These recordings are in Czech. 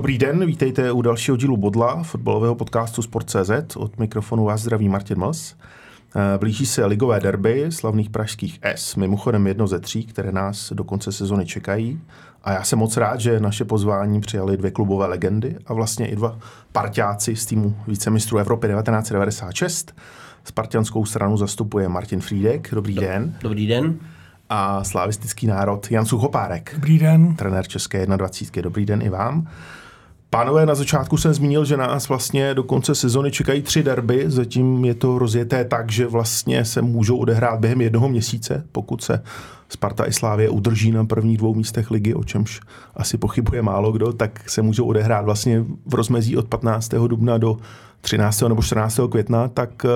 Dobrý den, vítejte u dalšího dílu Bodla, fotbalového podcastu Sport.cz. Od mikrofonu vás zdraví Martin Mls. Eh, blíží se ligové derby slavných pražských S, mimochodem jedno ze tří, které nás do konce sezony čekají. A já jsem moc rád, že naše pozvání přijali dvě klubové legendy a vlastně i dva parťáci z týmu vícemistrů Evropy 1996. Spartianskou stranu zastupuje Martin Frídek. Dobrý Do, den. Dobrý den. A slavistický národ Jan Suchopárek. Dobrý den. Trenér České 21. Dobrý den i vám. Pánové, na začátku jsem zmínil, že nás vlastně do konce sezony čekají tři derby. Zatím je to rozjeté tak, že vlastně se můžou odehrát během jednoho měsíce, pokud se Sparta i Slávě udrží na prvních dvou místech ligy, o čemž asi pochybuje málo kdo, tak se můžou odehrát vlastně v rozmezí od 15. dubna do 13. nebo 14. května, tak eh,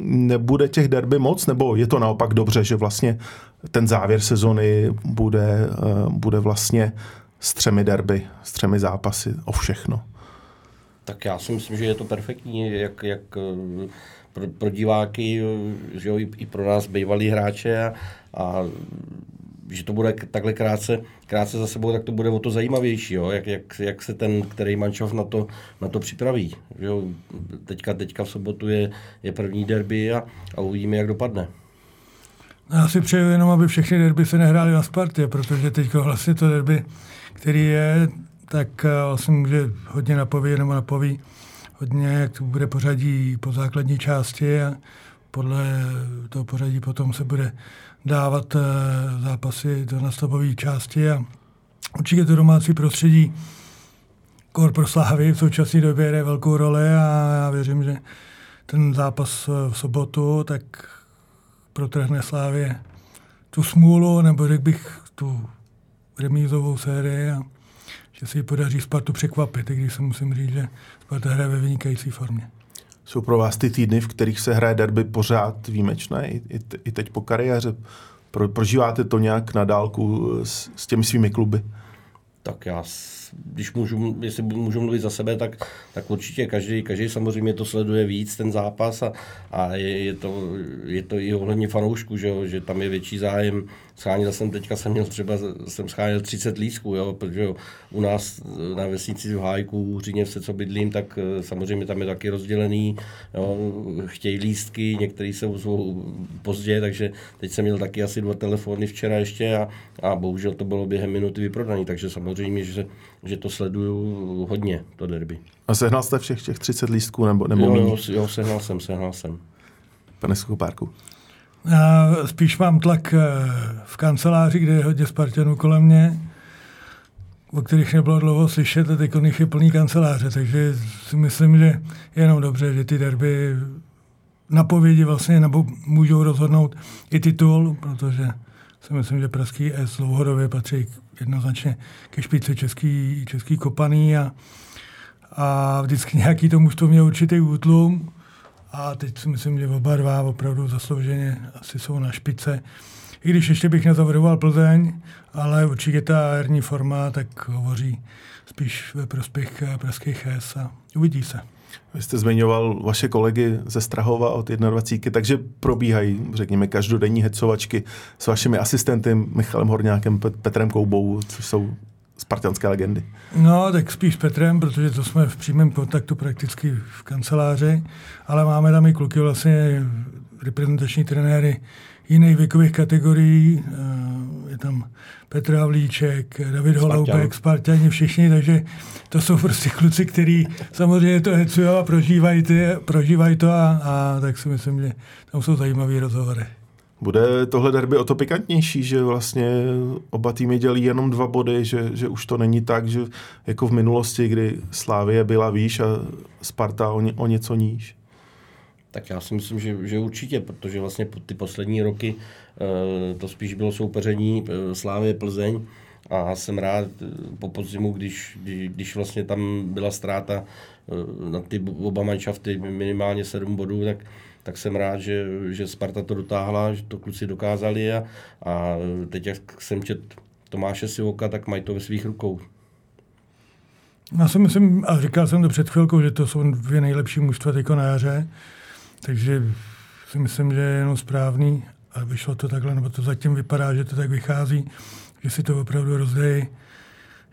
nebude těch derby moc, nebo je to naopak dobře, že vlastně ten závěr sezony bude, eh, bude vlastně s třemi derby, s třemi zápasy o všechno. Tak já si myslím, že je to perfektní, jak, jak eh, pro, pro diváky, eh, že jo, i, pro nás bývalí hráče a, a že to bude takhle krátce, krátce za sebou, tak to bude o to zajímavější, jo? Jak, jak, jak se ten, který mančov na to, na to připraví. Jo? Teďka, teďka v sobotu je, je první derby a, a uvidíme, jak dopadne. Já si přeju jenom, aby všechny derby se nehrály na Spartě, protože teď vlastně to derby který je, tak vlastně může hodně napovědět nebo napoví hodně, jak to bude pořadí po základní části a podle toho pořadí potom se bude dávat eh, zápasy do nastavové části a určitě to domácí prostředí kor pro Slávy v současné době hraje velkou roli a já věřím, že ten zápas eh, v sobotu tak protrhne Slávě tu smůlu, nebo řekl bych tu remízovou sérii a že se jí podaří Spartu překvapit, i když se musím říct, že Sparta hraje ve vynikající formě. Jsou pro vás ty týdny, v kterých se hraje derby pořád výjimečné, i, i, i teď po kariéře? Pro, prožíváte to nějak na dálku s, s těmi svými kluby? Tak já když můžu, jestli můžu mluvit za sebe, tak, tak určitě každý, každý samozřejmě to sleduje víc, ten zápas a, a je, je, to, je to i ohledně fanoušků, že, jo, že tam je větší zájem. Schánil jsem teďka, jsem měl třeba, jsem schánil 30 lísků, jo, protože u nás na vesnici v Hájku, v co bydlím, tak eh, samozřejmě tam je taky rozdělený, jo, chtějí lístky, některý se ozvou pozdě, takže teď jsem měl taky asi dva telefony včera ještě a, a bohužel to bylo během minuty vyprodaný, takže samozřejmě, že že to sleduju hodně, to derby. A sehnal jste všech těch 30 lístků nebo, nebo jo, jo, jo, sehnal jsem, sehnal jsem. Pane Skopárku. Já spíš mám tlak eh, v kanceláři, kde je hodně Spartanů kolem mě, o kterých nebylo dlouho slyšet a teď je plný kanceláře, takže si myslím, že je jenom dobře, že ty derby napovědi vlastně nebo můžou rozhodnout i titul, protože si myslím, že Pražský S dlouhodobě patří jednoznačně ke špice český, český kopaný a, a vždycky nějaký to mužstvo měl určitý útlum a teď si myslím, že oba dva opravdu zaslouženě asi jsou na špice. I když ještě bych nezavrhoval Plzeň, ale určitě ta herní forma tak hovoří spíš ve prospěch pražských S a uvidí se. Vy jste zmiňoval vaše kolegy ze Strahova od 21, takže probíhají, řekněme, každodenní hecovačky s vašimi asistenty Michalem Horňákem, Petrem Koubou, což jsou spartanské legendy. No, tak spíš s Petrem, protože to jsme v přímém kontaktu prakticky v kanceláři, ale máme tam i kluky vlastně reprezentační trenéry jiných věkových kategorií. Eh, je tam Petr Havlíček, David Holoubek, Spartani, všichni, takže to jsou prostě kluci, kteří samozřejmě to hecují a prožívají, ty, prožívají to a, a tak si myslím, že tam jsou zajímavé rozhovory. Bude tohle derby o to pikantnější, že vlastně oba týmy dělí jenom dva body, že, že už to není tak, že jako v minulosti, kdy Slávie byla výš a Sparta o, ně, o něco níž? Tak já si myslím, že, že určitě, protože vlastně ty poslední roky e, to spíš bylo soupeření e, Slávě Plzeň a jsem rád e, po podzimu, když, když, vlastně tam byla ztráta na ty oba manšafty minimálně sedm bodů, tak, tak jsem rád, že, že Sparta to dotáhla, že to kluci dokázali a, a teď, jak jsem čet Tomáše Sivoka, tak mají to ve svých rukou. Já si myslím, a říkal jsem to před chvilkou, že to jsou dvě nejlepší mužstva teď na jaře. Takže si myslím, že je jenom správný a vyšlo to takhle, nebo to zatím vypadá, že to tak vychází, že si to opravdu rozdejí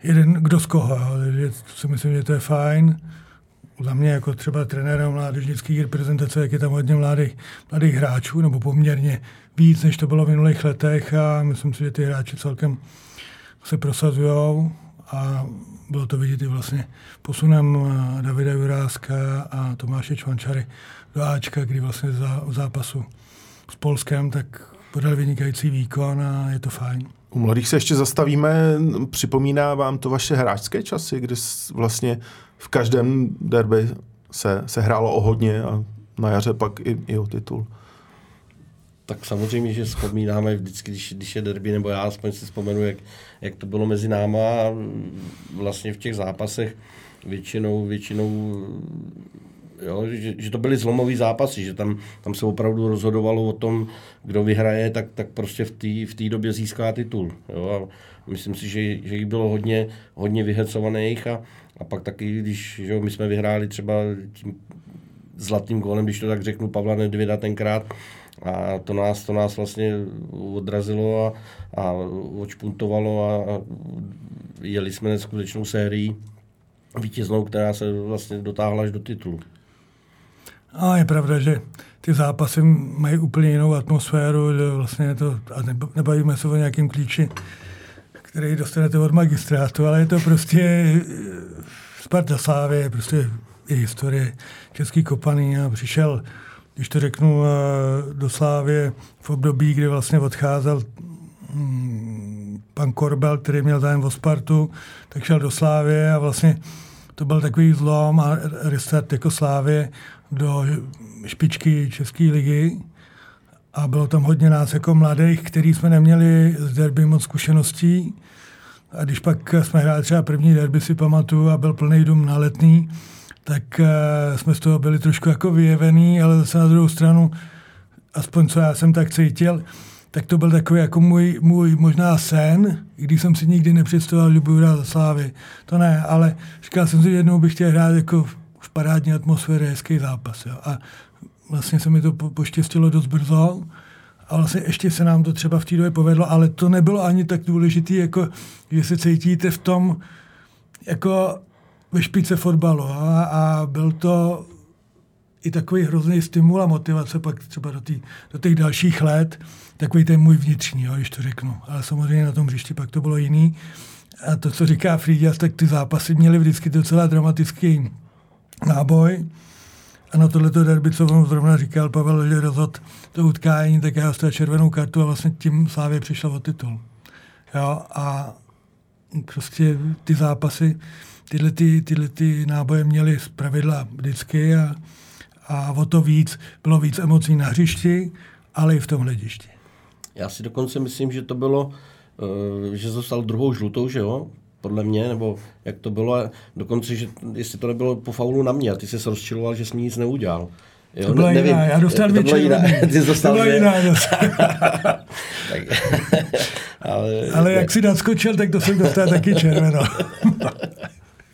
jeden kdo z koho. Takže si myslím, že to je fajn. Za mě jako třeba trenéra mládežnických reprezentace, jak je tam hodně mladých, mladých hráčů, nebo poměrně víc, než to bylo v minulých letech a myslím si, že ty hráči celkem se prosazují a bylo to vidět i vlastně posunem eh, Davida Jurázka a Tomáše Čvančary do Ačka, kdy vlastně za, zápasu s Polskem tak podal vynikající výkon a je to fajn. U mladých se ještě zastavíme. Připomíná vám to vaše hráčské časy, kdy vlastně v každém derby se, se hrálo o hodně a na jaře pak i, i o titul? Tak samozřejmě, že vzpomínáme vždycky, když, když je derby, nebo já aspoň si vzpomenu, jak, jak to bylo mezi náma vlastně v těch zápasech většinou, většinou jo, že, že to byly zlomové zápasy, že tam, tam se opravdu rozhodovalo o tom, kdo vyhraje, tak, tak prostě v té v době získá titul. Jo, a myslím si, že, že jich bylo hodně, hodně vyhecovaných a, a pak taky, když že my jsme vyhráli třeba tím zlatým gólem, když to tak řeknu, Pavla Nedvěda tenkrát, a to nás, to nás vlastně odrazilo a, a odšpuntovalo a, a jeli jsme neskutečnou sérii vítěznou, která se vlastně dotáhla až do titulu. A je pravda, že ty zápasy mají úplně jinou atmosféru, vlastně to, a nebavíme se o nějakým klíči, který dostanete od magistrátu, ale je to prostě Sparta Slávě, prostě i historie český kopaný a přišel, když to řeknu, eh, do Slávě v období, kdy vlastně odcházel mm, pan Korbel, který měl zájem o Spartu, tak šel do Slávě a vlastně to byl takový zlom a restart jako Slávě do špičky České ligy a bylo tam hodně nás jako mladých, který jsme neměli z derby moc zkušeností. A když pak jsme hráli třeba první derby, si pamatuju, a byl plný dům na letný, tak uh, jsme z toho byli trošku jako vyjevený, ale zase na druhou stranu, aspoň co já jsem tak cítil, tak to byl takový jako můj, můj možná sen, i když jsem si nikdy nepředstavoval, že budu hrát za Slávy. To ne, ale říkal jsem si, že jednou bych chtěl hrát jako v parádní atmosféře, hezký zápas. Jo. A vlastně se mi to po, poštěstilo dost brzo. A vlastně ještě se nám to třeba v té době povedlo, ale to nebylo ani tak důležité, jako že se cítíte v tom, jako ve špice fotbalu. A, a byl to i takový hrozný stimul a motivace pak třeba do, tý, do těch dalších let, takový ten můj vnitřní, jo, když to řeknu. Ale samozřejmě na tom hřišti pak to bylo jiný. A to, co říká Frýďas, tak ty zápasy měly vždycky docela dramatický náboj. A na tohleto derby, co on zrovna říkal, Pavel, že rozhod to utkání, tak já dostal červenou kartu a vlastně tím Slávě přišla o titul. Jo, a prostě ty zápasy, tyhle, ty, tyhle ty náboje měly z pravidla vždycky a, a o to víc, bylo víc emocí na hřišti, ale i v tom hledišti. Já si dokonce myslím, že to bylo, eh, že dostal druhou žlutou, že jo? Podle mě, nebo jak to bylo, dokonce, že jestli to nebylo po faulu na mě a ty jsi se rozčiloval, že jsi mi nic neudělal. Jo, to byla ne, nevím, jiná, já dostal dvě červené. Ty dostal to byla jiná. tak, ale, ale jak si naskočil, tak to jsem dostal taky červeno.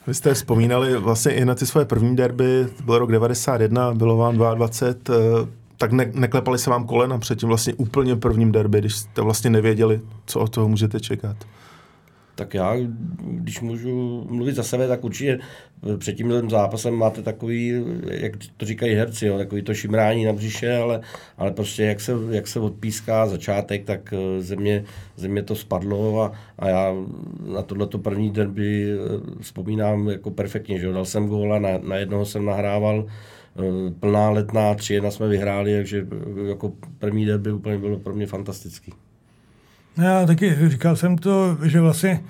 Vy jste vzpomínali vlastně i na ty svoje první derby, byl rok 91, bylo vám 22, eh, tak ne, neklepali se vám kolena před tím vlastně úplně prvním derby, když jste vlastně nevěděli, co od toho můžete čekat tak já, když můžu mluvit za sebe, tak určitě před tím zápasem máte takový, jak to říkají herci, jo, takový to šimrání na břiše, ale, ale prostě jak se, jak se odpíská začátek, tak eh, země, země to spadlo a, a já na tohleto první derby eh, vzpomínám jako perfektně, že jo, dal jsem góla, na, na jednoho jsem nahrával, eh, plná letná, tři jedna jsme vyhráli, takže jako první derby úplně bylo pro mě fantastický. No já taky říkal jsem to, že vlastně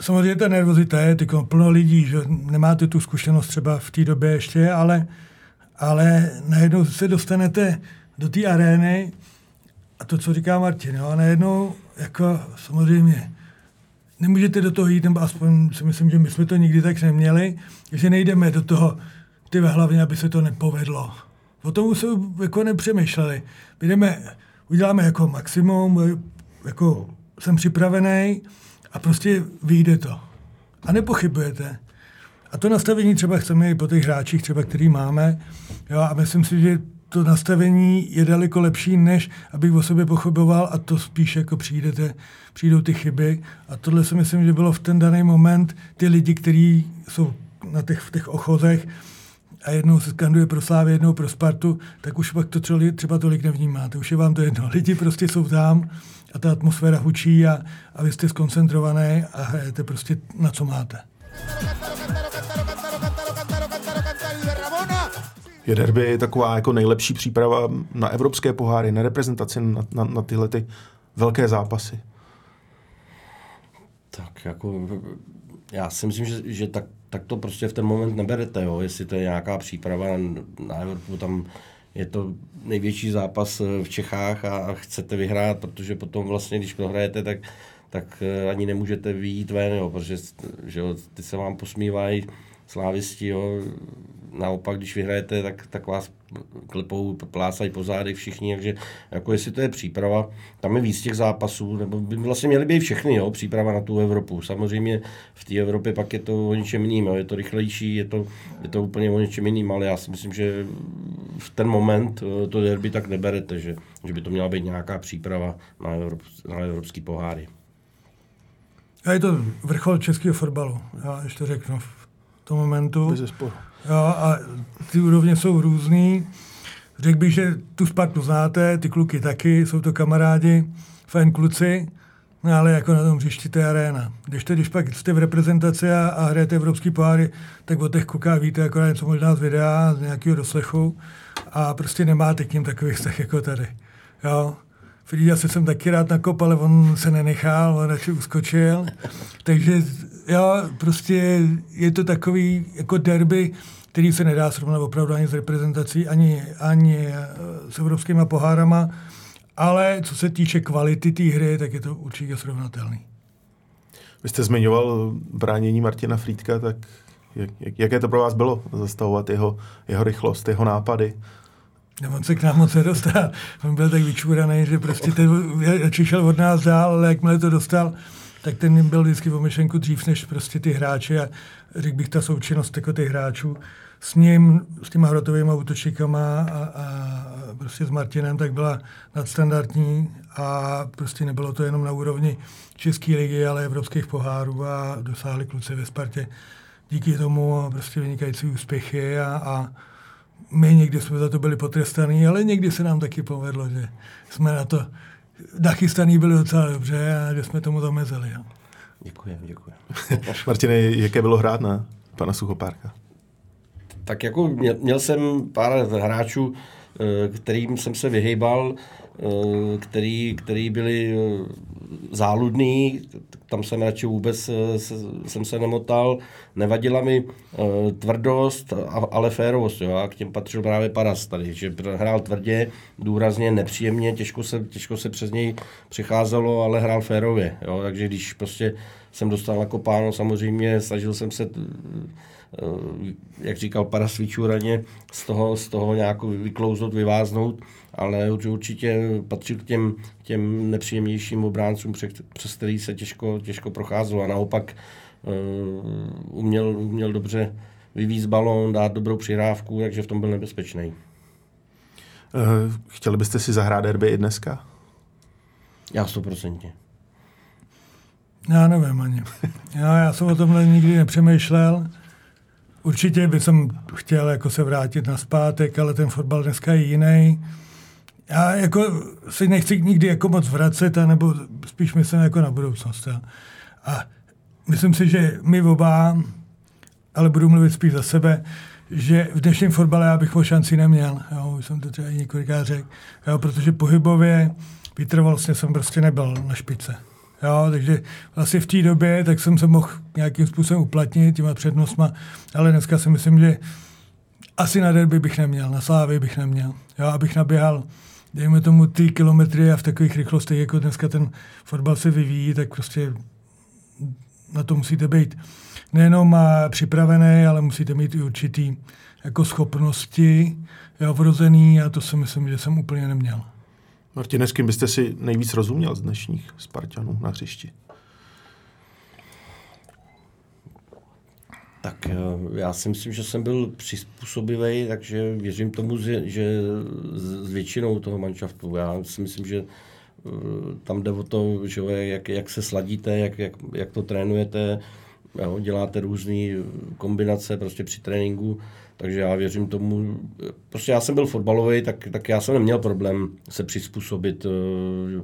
samozřejmě ta nervozita je tyko, plno lidí, že nemáte tu zkušenost třeba v té době ještě, ale, ale najednou se dostanete do té arény a to, co říká Martin, jo, a najednou jako samozřejmě nemůžete do toho jít, nebo aspoň si myslím, že my jsme to nikdy tak neměli, že nejdeme do toho ty ve hlavně, aby se to nepovedlo. O tom se jako nepřemýšleli. jdeme, uděláme jako maximum, jako jsem připravený a prostě vyjde to. A nepochybujete. A to nastavení třeba chceme i po těch hráčích, třeba který máme. Jo, a myslím si, že to nastavení je daleko lepší, než abych o sobě pochyboval a to spíš jako přijdete, přijdou ty chyby. A tohle si myslím, že bylo v ten daný moment ty lidi, kteří jsou na těch, v těch ochozech a jednou se skanduje pro Slávy, jednou pro Spartu, tak už pak to třeba, třeba tolik nevnímáte. Už je vám to jedno. Lidi prostě jsou tam a ta atmosféra hučí a, a vy jste skoncentrovaný a hrajete prostě na co máte. Je derby taková jako nejlepší příprava na evropské poháry, na reprezentaci, na, na, na tyhle ty velké zápasy? Tak jako, já si myslím, že, že tak, tak to prostě v ten moment neberete, jo? jestli to je nějaká příprava na, na Evropu, tam je to největší zápas v Čechách a chcete vyhrát, protože potom vlastně, když prohrajete, tak, tak eh, ani nemůžete vyjít ven, jo? protože že jo, ty se vám posmívají slávisti, jo? Naopak, když vyhrajete, tak, tak vás klepou, plácají po zádech všichni, takže jako jestli to je příprava, tam je víc těch zápasů, nebo by vlastně měly být všechny, jo, příprava na tu Evropu. Samozřejmě v té Evropě pak je to o něčem jiným, jo, je to rychlejší, je to, je to úplně o něčem jiným, ale já si myslím, že v ten moment eh, to derby tak neberete, že, že by to měla být nějaká příprava na, Evrop, na evropský poháry. A je to vrchol českého fotbalu, já ještě řeknu v tom momentu. Bez zesporu. Jo, a ty úrovně jsou různý. Řekl bych, že tu Spartu znáte, ty kluky taky, jsou to kamarádi, fajn kluci, no ale jako na tom hřišti to je arena. Když, to, když pak jste v reprezentaci a, a hrajete evropský poháry, tak o těch klukách víte jako něco možná z videa, z nějakého doslechu a prostě nemáte k ním takový vztah jako tady. Jo. Frida se jsem taky rád nakopal, ale on se nenechal, on radši uskočil. Takže jo, prostě je to takový jako derby, který se nedá srovnat opravdu ani s reprezentací, ani, ani eh, s evropskými pohárama, ale co se týče kvality té hry, tak je to určitě srovnatelný. Vy jste zmiňoval bránění Martina Frýdka, tak jak, jak, jaké to pro vás bylo zastavovat jeho, jeho rychlost, jeho nápady? No, on se k nám moc nedostal. On byl tak vyčúraný, že prostě ten šel od nás dál, ale jakmile to dostal, tak ten byl vždycky o myšlenku dřív než prostě ty hráči a řekl bych ta součinnost jako těch hráčů s ním, s těma hrotovými útočíkama a, a prostě s Martinem, tak byla nadstandardní a prostě nebylo to jenom na úrovni České ligy, ale evropských pohárů a dosáhli kluci ve Spartě díky tomu prostě vynikající úspěchy a, a my někdy jsme za to byli potrestaní, ale někdy se nám taky povedlo, že jsme na to nachystaný byli docela dobře a že jsme tomu zamezili. Jo. Děkuji, děkuji. Martine, jaké bylo hrát na pana Suchopárka? Tak jako měl, měl jsem pár hráčů, eh, kterým jsem se vyhejbal, eh, který, který byli eh, záludný, tam jsem radši vůbec jsem se nemotal. Nevadila mi tvrdost, ale férovost. Jo? A k těm patřil právě Paras tady, že hrál tvrdě, důrazně, nepříjemně, těžko se, těžko se přes něj přecházelo, ale hrál férově. Jo? Takže když prostě jsem dostal jako páno, samozřejmě snažil jsem se Eh, jak říkal Parasvičuraně, z toho, z toho nějak vyklouznout, vyváznout, ale určitě patří k těm, těm nepříjemnějším obráncům, přes který se těžko, těžko procházelo a naopak uh, uměl, uměl dobře vyvízt balón, dát dobrou přihrávku, takže v tom byl nebezpečný. Uh, chtěli byste si zahrát derby i dneska? Já stoprocentně. Já nevím ani. Já, já jsem o tomhle nikdy nepřemýšlel. Určitě bych jsem chtěl jako se vrátit na zpátek, ale ten fotbal dneska je jiný. Já jako si nechci nikdy jako moc vracet, nebo spíš myslím jako na budoucnost. Jo. A myslím si, že my oba, ale budu mluvit spíš za sebe, že v dnešním fotbale já bych o šanci neměl. Jo, už jsem to třeba i několikrát řekl. Jo, protože pohybově, vytrvalostně jsem prostě nebyl na špice. Jo, takže vlastně v té době tak jsem se mohl nějakým způsobem uplatnit těma přednostma, ale dneska si myslím, že asi na derby bych neměl, na slávy bych neměl. Jo, abych naběhal, dejme tomu ty kilometry a v takových rychlostech, jako dneska ten fotbal se vyvíjí, tak prostě na to musíte být nejenom připravený, ale musíte mít i určitý jako schopnosti jo, vrozený a to si myslím, že jsem úplně neměl. Martine, s kým byste si nejvíc rozuměl z dnešních Spartanů na hřišti? Tak eh, já si myslím, že jsem byl přizpůsobivý, takže věřím tomu, že s většinou toho manšaftu. Já si myslím, že eh, tam jde o to, že jak, jak se sladíte, jak, jak, jak to trénujete, jo, děláte různé kombinace prostě při tréninku, takže já věřím tomu, prostě já jsem byl fotbalový, tak, tak já jsem neměl problém se přizpůsobit eh,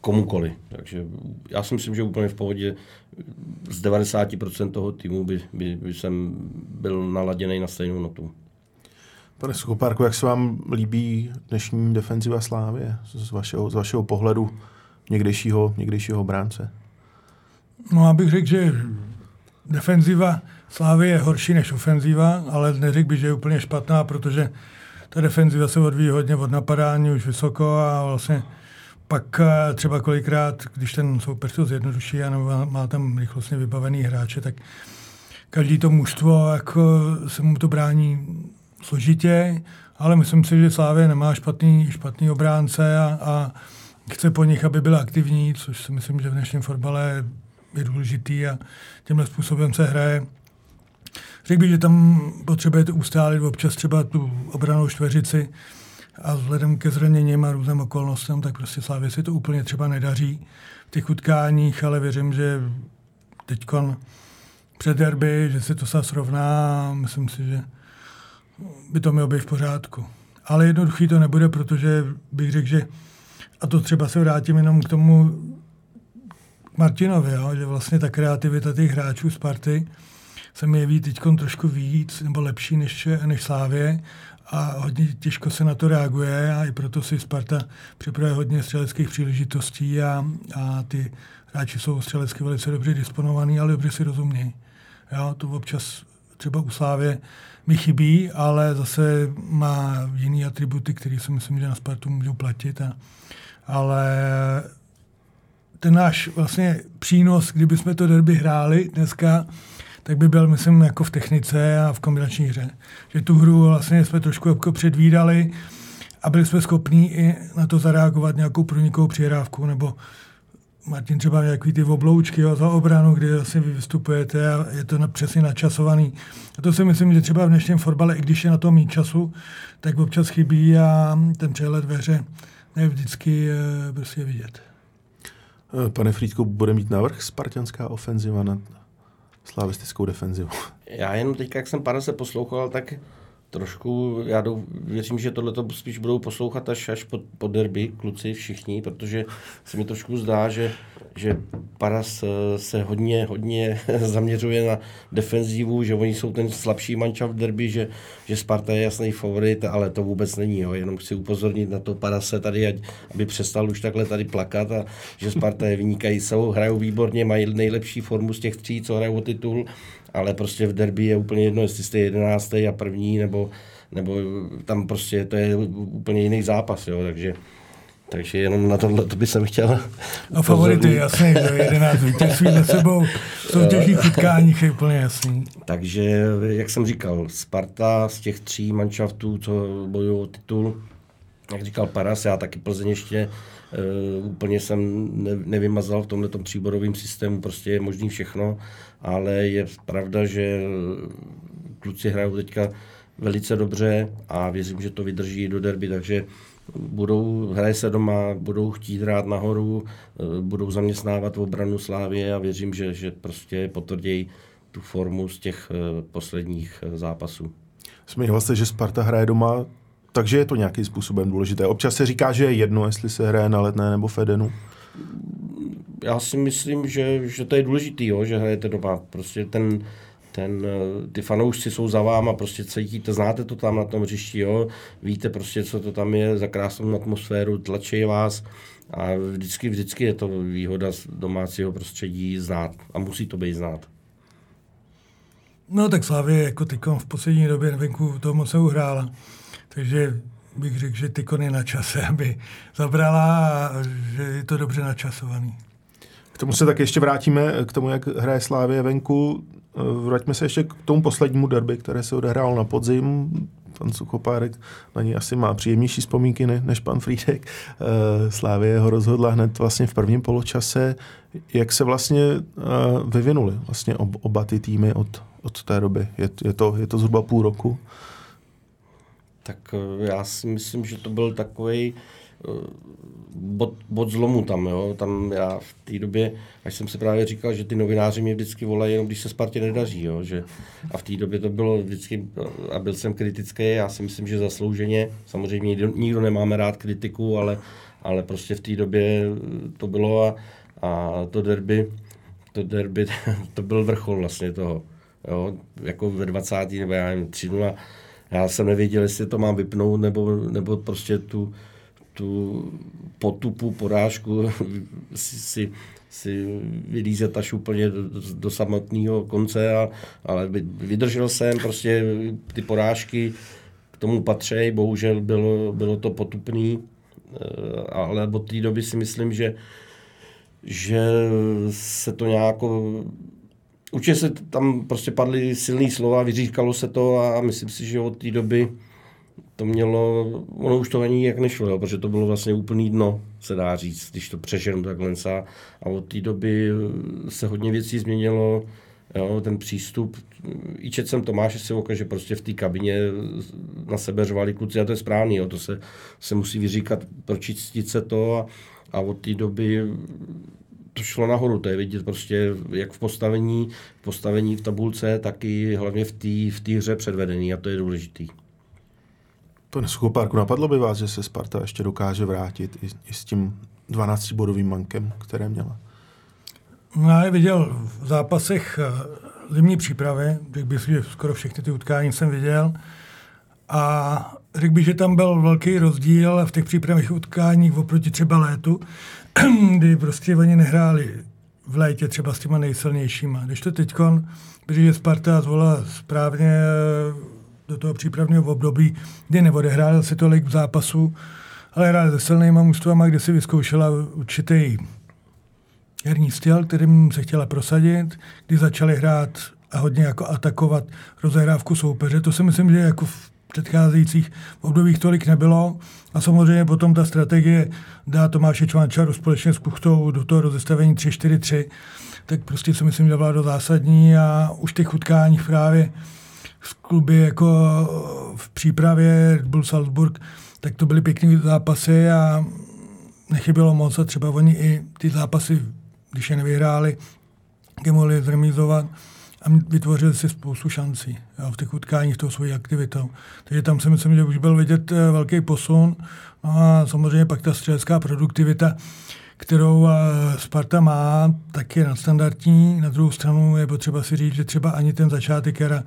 komukoli. Takže já si myslím, že úplně v pohodě z 90% toho týmu by, by, by jsem byl naladěný na stejnou notu. Pane Suchopárku, jak se vám líbí dnešní defenziva Slávě z vašeho, z vašeho pohledu někdejšího, někdejšího bránce? No, abych řekl, že defenziva Slávy je horší než ofenziva, ale neřekl bych, že je úplně špatná, protože ta defenziva se odvíjí hodně od napadání už vysoko a vlastně pak eh, třeba kolikrát, když ten soupeř to zjednoduší a má tam rychlostně vybavený hráče, tak každý to mužstvo jako se mu to brání složitě, ale myslím si, že Slávě nemá špatný, špatný obránce a, a chce po nich, aby byl aktivní, což si myslím, že v dnešním fotbale je důležitý a tímhle způsobem se hraje. Řekl bych, že tam potřebujete ustálit občas třeba tu obranou čtveřici, a vzhledem ke zraněním a různým okolnostem, tak prostě Slávě si to úplně třeba nedaří v těch utkáních, ale věřím, že teď před derby, že se to se srovná, myslím si, že by to mělo být v pořádku. Ale jednoduchý to nebude, protože bych řekl, že a to třeba se vrátím jenom k tomu Martinovi, jo, že vlastně ta kreativita těch hráčů Sparty se mi jeví teď trošku víc nebo lepší než, než Slávě a hodně těžko se na to reaguje a i proto si Sparta připravuje hodně střeleckých příležitostí a, a ty hráči jsou střelecky velice dobře disponovaní, ale dobře si rozumějí. Jo, to občas třeba u Slávě mi chybí, ale zase má jiný atributy, které si myslím, že na Spartu můžou platit. A, ale ten náš vlastně přínos, kdyby jsme to derby hráli dneska, tak by byl, myslím, jako v technice a v kombinační hře. Že tu hru vlastně jsme trošku jako předvídali a byli jsme schopní i na to zareagovat nějakou pronikovou přihrávku nebo Martin třeba nějaký ty obloučky jo, za obranu, kdy vlastně vy vystupujete a je to na, přesně načasovaný. A to si myslím, že třeba v dnešním fotbale, i když je na to mít času, tak občas chybí a ten přehled ve hře ne vždycky e, prostě vidět. Pane Frýdku, bude mít navrh spartianská ofenziva na slavistickou defenzivu. Já jenom teď, jak jsem pár se poslouchal, tak trošku, já dou, věřím, že tohle spíš budou poslouchat až, až po, po derby, kluci všichni, protože se mi trošku zdá, že, že Paras eh, se hodně, hodně zaměřuje na defenzivu, že oni jsou ten slabší manča v derby, že, že Sparta je jasný favorit, ale to vůbec není. Jo. Jenom chci upozornit na to Parase tady, ať, aby přestal už takhle tady plakat a že Sparta je vynikající, hrajou výborně, mají nejlepší formu z těch tří, co hrajou o titul ale prostě v derby je úplně jedno, jestli jste jedenáctý a první, nebo, nebo tam prostě to je úplně jiný zápas, jo, takže takže jenom na tohle to by jsem chtěl. A favority, jasně, že 11 vítězství za sebou v soutěžních utkáních je úplně jasný. Takže, jak jsem říkal, Sparta z těch tří manšaftů, co bojují o titul, jak říkal Paras, já taky Plzeň ještě uh, úplně jsem ne, nevymazal v tomhle tříborovém systému, prostě je možný všechno ale je pravda, že kluci hrajou teďka velice dobře a věřím, že to vydrží do derby, takže budou, hraje se doma, budou chtít hrát nahoru, budou zaměstnávat v obranu Slávě a věřím, že, že prostě potvrdí tu formu z těch eh, posledních eh, zápasů. Zmiňoval jste, že Sparta hraje doma, takže je to nějakým způsobem důležité. Občas se říká, že je jedno, jestli se hraje na letné nebo Fedenu já si myslím, že, že to je důležitý, jo, že hrajete doma. Prostě ten, ten, eh, ty fanoušci jsou za váma, prostě cítíte, znáte to tam na tom hřišti, jo, víte prostě, co to tam je za krásnou atmosféru, tlačí vás a vždycky, vždycky je to výhoda z domácího prostředí znát a musí to být znát. No tak Slavě jako Tykon v poslední době venku toho moc uhrála, takže bych řekl, že Tykon je na čase, aby zabrala a že je to dobře načasovaný. K tomu se tak ještě vrátíme, k tomu, jak hraje Slávě venku. Vraťme se ještě k tomu poslednímu derby, které se odehrál na podzim. Pan Suchopárek na ní asi má příjemnější vzpomínky než pan Frídek. Eh, Slávě ho rozhodla hned vlastně v prvním poločase. Jak se vlastně eh, vyvinuli vlastně oba ty týmy od, od té doby? Je, je, to, je to zhruba půl roku? Tak eh, já si myslím, že to byl takový bod, bod zlomu tam, jo. Tam já v té době, až jsem se právě říkal, že ty novináři mě vždycky volají, jenom když se Spartě nedaří, jo. Že, a v té době to bylo vždycky, a byl jsem kritický, já si myslím, že zaslouženě, samozřejmě nikdo, nikdo nemáme rád kritiku, ale, ale prostě v té době to bylo a, a to derby, to derby, to byl vrchol vlastně toho, jo, jako ve 20. nebo já nevím, 3 já jsem nevěděl, jestli to mám vypnout, nebo, nebo prostě tu, tu potupu, porážku si, si, vylízet až úplně do, do samotného konce, a, ale vydržel jsem prostě ty porážky, k tomu patří, bohužel bylo, bylo to potupný, eh, ale od té doby si myslím, že, že se to nějak Určitě se tam prostě padly silné slova, vyříkalo se to a myslím si, že od té doby to mělo, ono už to ani jak nešlo, jo, protože to bylo vlastně úplný dno, se dá říct, když to přeženu takhle. A, a od té doby se hodně věcí změnilo, jo, ten přístup. I čet jsem Tomáše Sivoka, že prostě v té kabině na sebe řvali kluci a to je správný, jo, to se, se musí vyříkat, pročistit se to a, a od té doby to šlo nahoru, to je vidět prostě jak v postavení, v postavení v tabulce, tak i hlavně v té v hře předvedený a to je důležitý. Pane Suchopárku, napadlo by vás, že se Sparta ještě dokáže vrátit i, i s tím 12-bodovým mankem, které měla? No, já je viděl v zápasech eh, zimní přípravy, řekl bych, že skoro všechny ty utkání jsem viděl. A řekl bych, že tam byl velký rozdíl v těch přípravných utkáních oproti třeba létu, kdy prostě oni nehráli v létě třeba s těma nejsilnějšíma. Když to teď, protože Sparta zvolila správně do toho přípravného období, kdy neodehrál se tolik zápasů, ale hráli se silnýma mužstvama, kde si vyzkoušela určitý herní styl, kterým se chtěla prosadit, kdy začali hrát a hodně jako atakovat rozehrávku soupeře. To si myslím, že jako v předcházejících obdobích tolik nebylo. A samozřejmě potom ta strategie dá Tomáše Čvančaru společně s Puchtou do toho rozestavení 3-4-3, tak prostě si myslím, že byla do zásadní a už těch utkáních právě v kluby jako v přípravě Red Bull Salzburg, tak to byly pěkné zápasy a nechybělo moc a třeba oni i ty zápasy, když je nevyhráli, je mohli zremizovat a vytvořili si spoustu šancí jo, v těch utkáních tou svojí aktivitou. Takže tam si myslím, že už byl vidět eh, velký posun. No a samozřejmě pak ta střelecká produktivita, kterou eh, Sparta má, tak je nadstandardní. Na druhou stranu je potřeba si říct, že třeba ani ten začátek era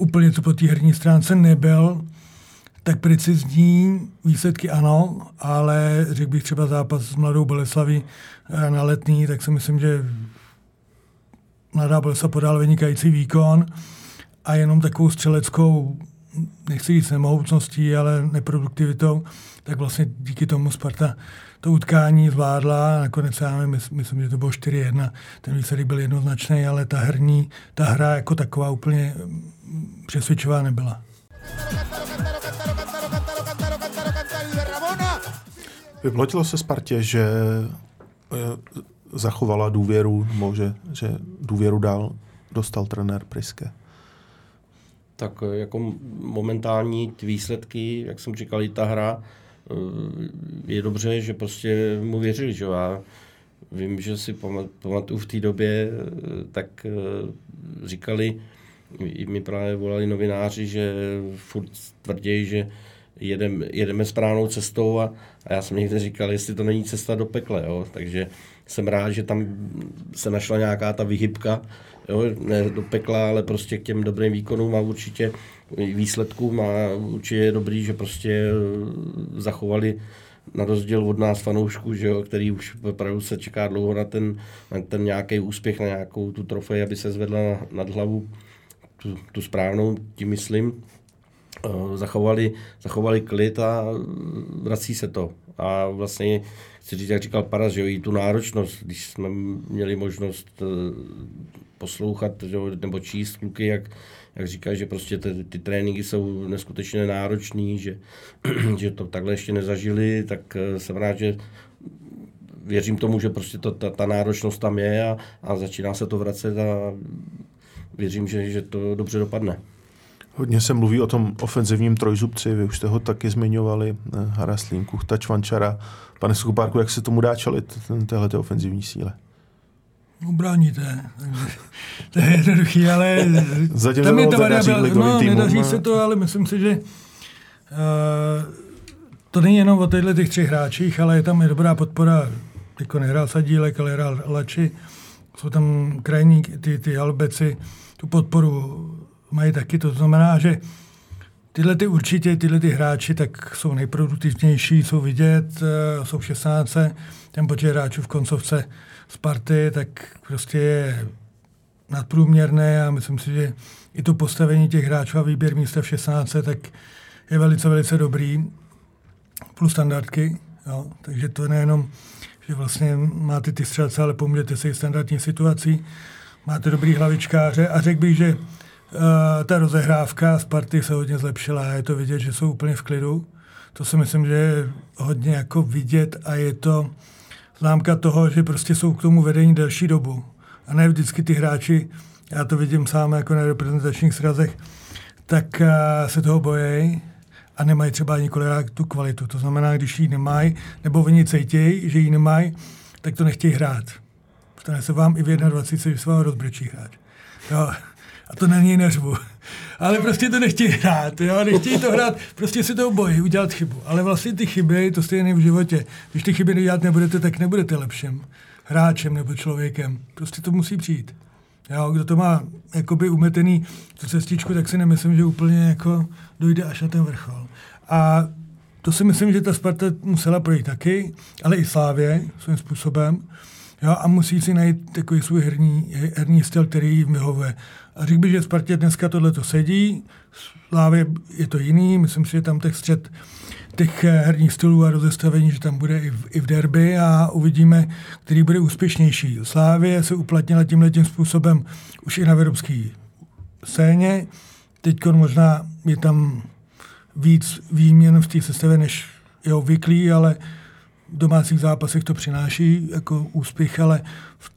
úplně co po té herní stránce nebyl tak precizní, výsledky ano, ale řekl bych třeba zápas s Mladou Boleslaví eh, na letný, tak si myslím, že Mladá Bolesa podal vynikající výkon a jenom takovou střeleckou, nechci říct nemohoucností, ale neproduktivitou, tak vlastně díky tomu Sparta to utkání zvládla. Nakonec já nevím, myslím, že to bylo 4-1. Ten výsledek byl jednoznačný, ale ta herní, ta hra jako taková úplně přesvědčivá nebyla. Vyplotilo se Spartě, že eh, zachovala důvěru, nebo že, že důvěru dál dostal trenér Priske? Tak eh, jako momentální výsledky, jak jsem říkal, i ta hra, eh, je dobře, že prostě mu věřili, že já vím, že si pamatuju v té době, tak říkali, i mi právě volali novináři, že furt tvrdí, že jedem, jedeme správnou cestou a, a já jsem někde říkal, jestli to není cesta do pekle, jo? takže jsem rád, že tam se našla nějaká ta vyhybka, jo? ne do pekla, ale prostě k těm dobrým výkonům a určitě výsledkům a určitě je dobrý, že prostě zachovali na rozdíl od nás fanoušků, že jo, který už opravdu se čeká dlouho na ten, na ten nějaký úspěch, na nějakou tu trofej, aby se zvedla na, nad hlavu tu, tu správnou, tím myslím, uh, zachovali, zachovali klid a vrací se to. A vlastně, chci říct, jak říkal Paras, že jo, i tu náročnost, když jsme měli možnost uh, poslouchat že nebo číst kluky, jak, jak říkají, že prostě ty, ty tréninky jsou neskutečně náročné, že, že to takhle ještě nezažili, tak uh, jsem rád, že věřím tomu, že prostě to, ta, ta náročnost tam je a, a začíná se to vracet a věřím, že, že to dobře dopadne. Hodně se mluví o tom ofenzivním trojzubci, vy už jste ho taky zmiňovali, eh, Haraslín, Kuchta, Čvančara. Pane Skopárku, jak se tomu dá čelit, téhle ofenzivní síle? Ubráníte. to je jednoduchý, ale Zatím tam je to variabil, no, týmu, nedaří no. se to, ale myslím si, že uh, to není jenom o těchto těch třech hráčích, ale je tam i dobrá podpora. Jako nehrál Sadílek, ale hrál Lači. Jsou tam krajní ty, ty Albeci, tu podporu mají taky. To znamená, že tyhle ty určitě, tyhle ty hráči tak jsou nejproduktivnější, jsou vidět, uh, jsou v 16. Ten počet hráčů v koncovce Sparty, tak prostě je nadprůměrné a myslím si, že i to postavení těch hráčů a výběr místa v 16, tak je velice, velice dobrý. Plus standardky, jo. takže to nejenom, že vlastně máte ty střelce, ale pomůžete se i standardní situací. Máte dobrý hlavičkáře a řekl bych, že ta rozehrávka Sparty se hodně zlepšila a je to vidět, že jsou úplně v klidu. To si myslím, že je hodně jako vidět a je to známka toho, že prostě jsou k tomu vedení delší dobu. A ne vždycky ty hráči, já to vidím sám jako na reprezentačních srazech, tak uh, se toho bojí a nemají třeba ani tu kvalitu. To znamená, když ji nemají, nebo oni cítějí, že ji nemají, tak to nechtějí hrát. Stane se vám i v 21, že se vám rozbrečí hráč. Jo. A to na něj neřvu. Ale prostě to nechtějí hrát, jo? nechtějí to hrát, prostě se toho bojí udělat chybu. Ale vlastně ty chyby, to stejně v životě. Když ty chyby dělat nebudete, tak nebudete lepším hráčem nebo člověkem. Prostě to musí přijít. Jo, kdo to má jakoby umetený tu cestičku, tak si nemyslím, že úplně jako dojde až na ten vrchol. A to si myslím, že ta Sparta musela projít taky, ale i Slávě svým způsobem. Jo, a musí si najít takový svůj herní, herní styl, který jí vyhovuje. A řekl bych, že Spartě dneska tohle to sedí, Slávě je to jiný, myslím si, že tam těch střed těch herních stylů a rozestavení, že tam bude i v, i v derby a uvidíme, který bude úspěšnější. Slávě se uplatnila tímhle tím způsobem už i na evropské scéně. Teď možná je tam víc výměn v té sestavě, než je obvyklý, ale v domácích zápasech to přináší jako úspěch, ale v,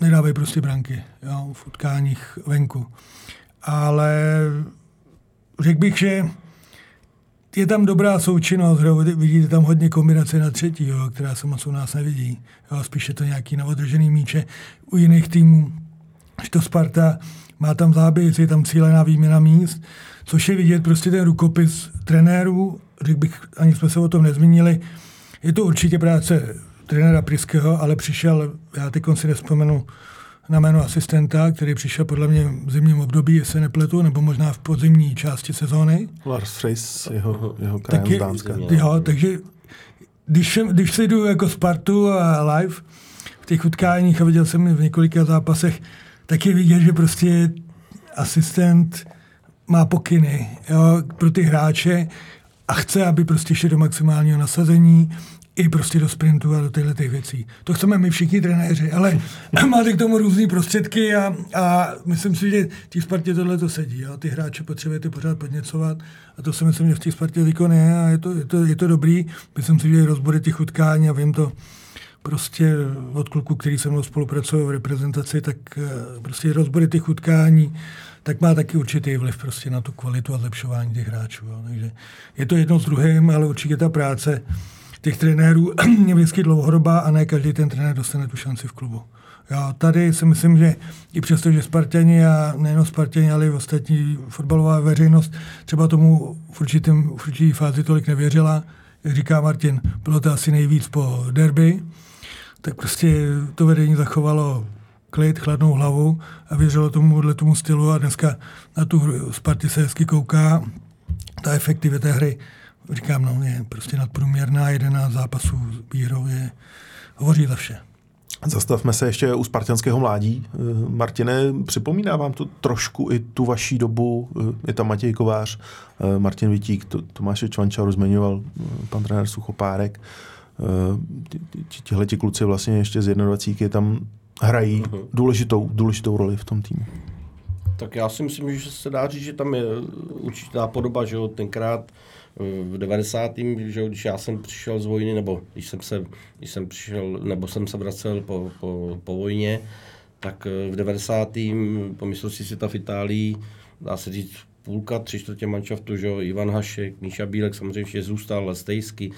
nedávají prostě branky jo, v utkáních venku. Ale řekl bych, že je tam dobrá součinnost, vidíte tam hodně kombinace na třetí, jo, která se moc u nás nevidí. Jo, spíše to nějaký navodržený míče u jiných týmů. Že to Sparta má tam záběr, je tam cílená výměna míst, což je vidět prostě ten rukopis trenérů, řekl bych, ani jsme se o tom nezmínili, je to určitě práce trenéra Priského, ale přišel, já teď si nespomenu na jméno asistenta, který přišel podle mě v zimním období, jestli nepletu, nebo možná v podzimní části sezóny. Lars Freys, jeho, jeho krajem Taky, z Dánska. Jo, takže když, když se jdu jako Spartu a live v těch utkáních a viděl jsem v několika zápasech, tak je vidět, že prostě asistent má pokyny jo, pro ty hráče a chce, aby prostě šli do maximálního nasazení, i prostě do sprintu a do těchto těch věcí. To chceme my všichni trenéři, ale máte k tomu různé prostředky a, a myslím si, že té Spartě tohle to sedí. Jo? Ty hráče potřebujete pořád podněcovat a to si myslím, že v té Spartě je a je to, je, to, je to dobrý. Myslím si, že rozbory těch utkání a vím to prostě od kluku, který se mnou spolupracuje v reprezentaci, tak eh, prostě rozbory těch utkání tak má taky určitý vliv prostě na tu kvalitu a zlepšování těch hráčů. Jo. Takže je to jedno s druhým, ale určitě ta práce těch trenérů je vždycky dlouhodobá a ne každý ten trenér dostane tu šanci v klubu. Já tady si myslím, že i přesto, že Spartani a nejen Spartani, ale i ostatní fotbalová veřejnost třeba tomu v, určitém, v určitý fázi tolik nevěřila, jak říká Martin, bylo to asi nejvíc po derby, tak prostě to vedení zachovalo klid, chladnou hlavu a věřilo tomu, tomu stylu a dneska na tu hru Sparty se hezky kouká. Ta efektivita hry, říkám, no, je prostě nadprůměrná, 11 zápasů výhrou je, hovoří za vše. Zastavme se ještě u spartianského mládí. Eh, Martine, připomíná vám to trošku i tu vaší dobu? Eh, je tam Matěj Kovář, eh, Martin Vitík, Tomáš Čvanča rozměňoval pan trenér Suchopárek. Tihle ti kluci vlastně ještě z 21 tam hrají uh-huh. důležitou, důležitou roli v tom týmu. Tak já si myslím, že se dá říct, že tam je určitá podoba, že jo, tenkrát v 90. Že když já jsem přišel z vojny, nebo když jsem, se, když jsem přišel, nebo jsem se vracel po, po, po vojně, tak v 90. po mistrovství světa v Itálii, dá se říct, půlka, tři čtvrtě manšaftu, že jo, Ivan Hašek, Míša Bílek samozřejmě zůstal, Stejsky,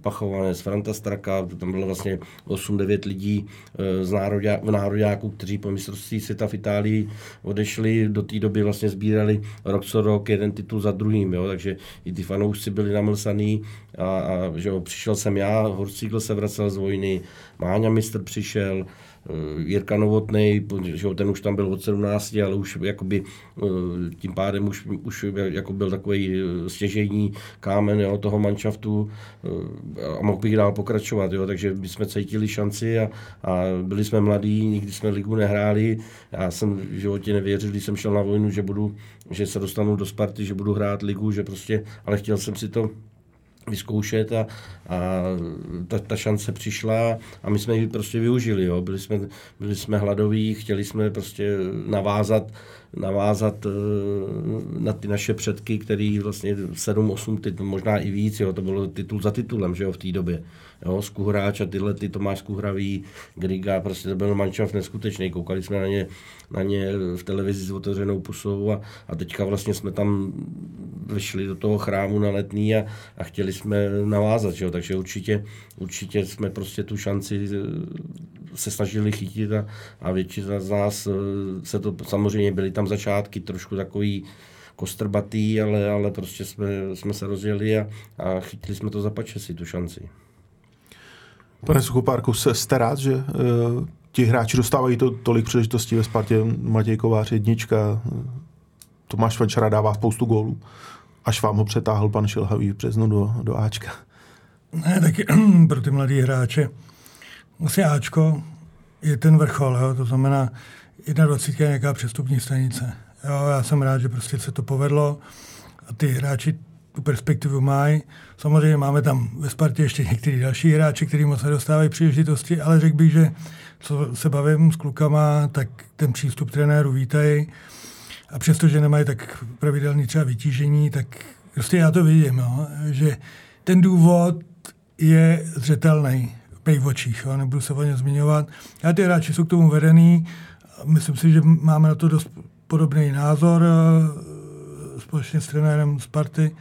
Pachovanec, Franta Straka, tam bylo vlastně 8-9 lidí eh, z národě, v nároďáku, kteří po mistrovství světa v Itálii odešli, do té doby vlastně sbírali rok co rok jeden titul za druhým, jo, takže i ty fanoušci byli namlsaný a, a že jo, přišel jsem já, Horcíkl se vracel z vojny, Máňa mistr přišel, Jirka Novotný, že ten už tam byl od 17, ale už jakoby eh, tím pádem už, už jako byl takový eh, stěžení kámen jo, toho manšaftu a mohl bych dál pokračovat, jo, takže my jsme cítili šanci a, a byli jsme mladí, nikdy jsme ligu nehráli. Já jsem v životě nevěřil, když jsem šel na vojnu, že budu, že se dostanu do Sparty, že budu hrát ligu, že prostě, ale chtěl jsem si to vyzkoušet a, a ta, ta šance přišla a my jsme ji prostě využili. Jo. Byli, jsme, byli jsme hladoví, chtěli jsme prostě navázat navázat eh, na ty naše předky, který vlastně 7-8 titul, možná i víc, jo, to bylo titul za titulem, že jo, v té době. Jo, Skuhráč a tyhle, ty Tomáš Skuhravý, Griga, prostě to byl manšaft neskutečný, koukali jsme na ně, na ně v televizi s otevřenou pusou a, a teďka vlastně jsme tam vyšli do toho chrámu na letný a, a chtěli jsme navázat, že jo, takže určitě, určitě jsme prostě tu šanci eh, se snažili chytit a, a většina z nás eh, se to, samozřejmě byly tam začátky trošku takový kostrbatý, ale, ale prostě jsme, jsme se rozjeli a, a chytili jsme to za pačesi, tu šanci. Pane Suchopárku, jste rád, že uh, ti hráči dostávají to, tolik příležitostí ve Spartě? Matěj Kovář jednička, Tomáš Vančara dává spoustu gólů, až vám ho přetáhl pan Šilhavý v březnu do, do Ačka. Ne, taky pro ty mladý hráče. Musí Ačko je ten vrchol, jo? to znamená 21 je nějaká přestupní stanice. Jo, já jsem rád, že prostě se to povedlo a ty hráči tu perspektivu mají. Samozřejmě máme tam ve Spartě ještě některý další hráči, kteří moc nedostávají příležitosti, ale řekl bych, že co se bavím s klukama, tak ten přístup trenéru vítají. A přestože nemají tak pravidelný třeba vytížení, tak prostě já to vidím, jo, že ten důvod je zřetelný v očích, jo, nebudu se o ně zmiňovat. A ty hráči jsou k tomu vedený, myslím si, že máme na to dost podobný názor eh, společně s trenérem Sparty,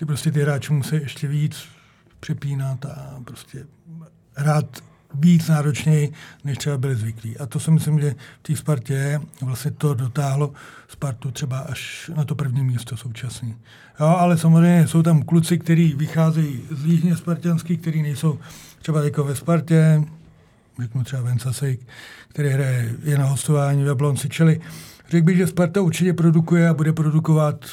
že prostě ty hráči musí ještě víc přepínat a prostě hrát víc náročněji, než třeba byli zvyklí. A to si myslím, že v té Spartě vlastně to dotáhlo Spartu třeba až na to první místo současný. Jo, ale samozřejmě jsou tam kluci, kteří vycházejí z Líhně Spartianský, kteří nejsou třeba jako ve Spartě, řeknu třeba Vencasejk, který hraje je na hostování v Jablonci, čili řekl bych, že Sparta určitě produkuje a bude produkovat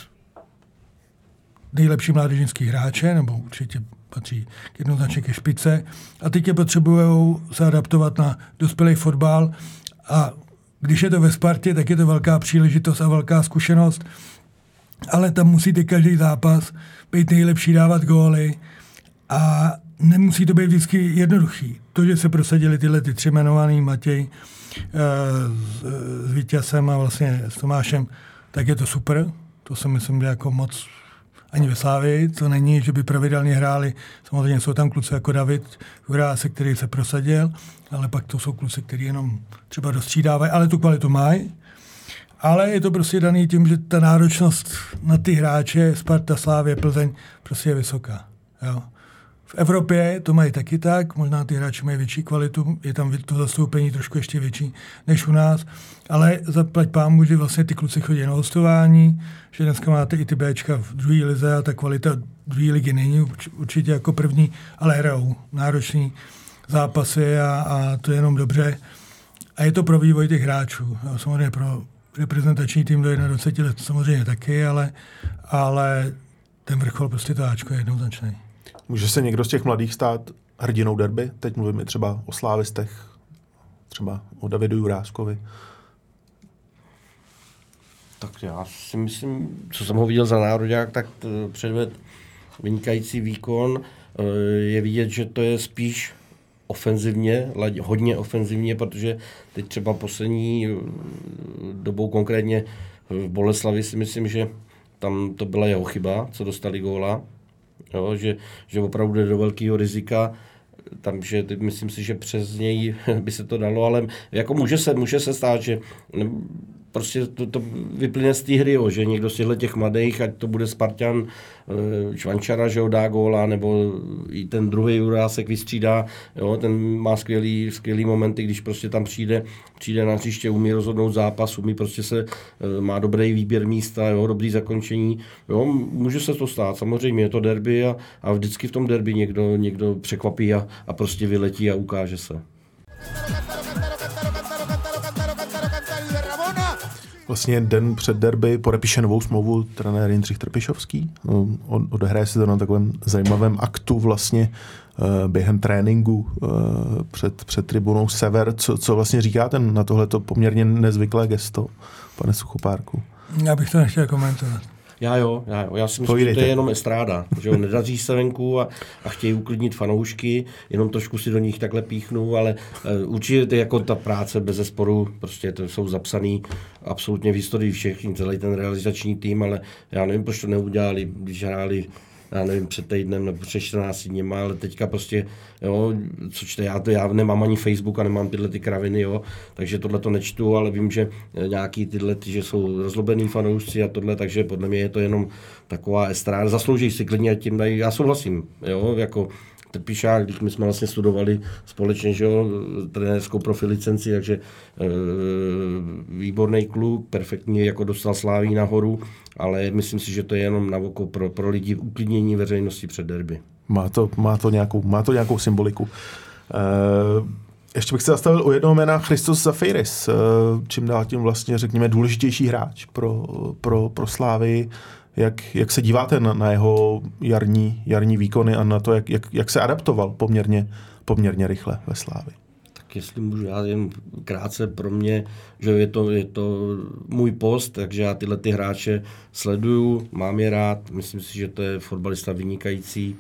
nejlepší mládežnický hráče, nebo určitě patří jednoznačně ke špice. A teď je potřebují se adaptovat na dospělý fotbal a když je to ve Spartě, tak je to velká příležitost a velká zkušenost, ale tam musíte každý zápas být nejlepší, dávat góly a nemusí to být vždycky jednoduchý. To, že se prosadili tyhle ty tři jmenovaný Matěj eh, s, s Vítězem a vlastně s Tomášem, tak je to super. To si myslím, že jako moc ani ve Slávii. To není, že by pravidelně hráli. Samozřejmě jsou tam kluci jako David se, který se prosadil, ale pak to jsou kluci, kteří jenom třeba dostřídávají, ale tu kvalitu mají. Ale je to prostě daný tím, že ta náročnost na ty hráče Sparta, Slávě, Plzeň prostě je vysoká. Jo. V Evropě to mají taky tak, možná ty hráči mají větší kvalitu, je tam to zastoupení trošku ještě větší než u nás, ale zaplať pámu, že vlastně ty kluci chodí na hostování, že dneska máte i ty Bčka v druhé lize a ta kvalita druhé ligy není určitě jako první, ale hrajou náročný zápasy a, a to je jenom dobře. A je to pro vývoj těch hráčů. Samozřejmě pro reprezentační tým do 21 let samozřejmě taky, ale, ale ten vrchol prostě to Ačko je jednoznačný. Může se někdo z těch mladých stát hrdinou derby? Teď mluvíme třeba o slávistech, třeba o Davidu Juráskovi. Tak já si myslím, co jsem ho viděl za národák, tak předved vynikající výkon. Eh, je vidět, že to je spíš ofenzivně, hodně ofenzivně, protože teď třeba poslední eh, dobou konkrétně v Boleslavi si myslím, že tam to byla jeho chyba, co dostali góla, jo, že, že opravdu jde do velkého rizika, tam, že myslím si, že přes něj by se to dalo, ale jako může se, může se stát, že prostě to, to vyplyne z té hry, jo, že někdo z těchto těch mladých, ať to bude Spartan, eh, Čvančara, že ho dá góla, nebo i ten druhý Jurásek vystřídá, jo, ten má skvělý, skvělý momenty, když prostě tam přijde, přijde na příště, umí rozhodnout zápas, umí prostě se, eh, má dobrý výběr místa, jo, dobrý zakončení, jo, může se to stát, samozřejmě je to derby a, a vždycky v tom derby někdo, někdo překvapí a, a prostě vyletí a ukáže se. Vlastně den před derby podepíše novou smlouvu trenér Jindřich Trpišovský. Odehraje se to na takovém zajímavém aktu vlastně eh, během tréninku eh, před, před tribunou Sever. Co, co vlastně říkáte na tohleto poměrně nezvyklé gesto, pane Suchopárku? Já bych to nechtěl komentovat. Já jo, já jo. Já si myslím, že to je jenom estráda. Že jo, nedaří se venku a, a chtějí uklidnit fanoušky, jenom trošku si do nich takhle píchnou, ale uh, určitě to jako ta práce bez zesporu, prostě to jsou zapsaný absolutně v historii všech, celý ten realizační tým, ale já nevím, proč to neudělali, když hráli já nevím, před týdnem nebo před 14 dněma, ale teďka prostě, jo, co čte, já, to, já nemám ani Facebook a nemám tyhle ty kraviny, jo, takže tohle to nečtu, ale vím, že nějaký tyhle, ty, že jsou rozlobený fanoušci a tohle, takže podle mě je to jenom taková estráda, zaslouží si klidně tím dají, já souhlasím, jo, jako Trpišák, když my jsme vlastně studovali společně, že jo, trenérskou profi licenci, takže e, výborný kluk, perfektně jako dostal sláví nahoru, ale myslím si, že to je jenom na oko pro, pro lidi uklidnění veřejnosti před derby. Má to, má to, nějakou, má to nějakou symboliku. E, ještě bych se zastavil u jednoho jména Christos Zafiris, e, čím dál tím vlastně, řekněme, důležitější hráč pro, pro, pro Slávy. Jak, jak se díváte na, na jeho jarní, jarní výkony a na to, jak, jak, jak se adaptoval poměrně, poměrně rychle ve Slávi? Tak jestli můžu, já jen krátce pro mě, že je to, je to můj post, takže já tyhle ty hráče sleduju, mám je rád, myslím si, že to je fotbalista vynikající,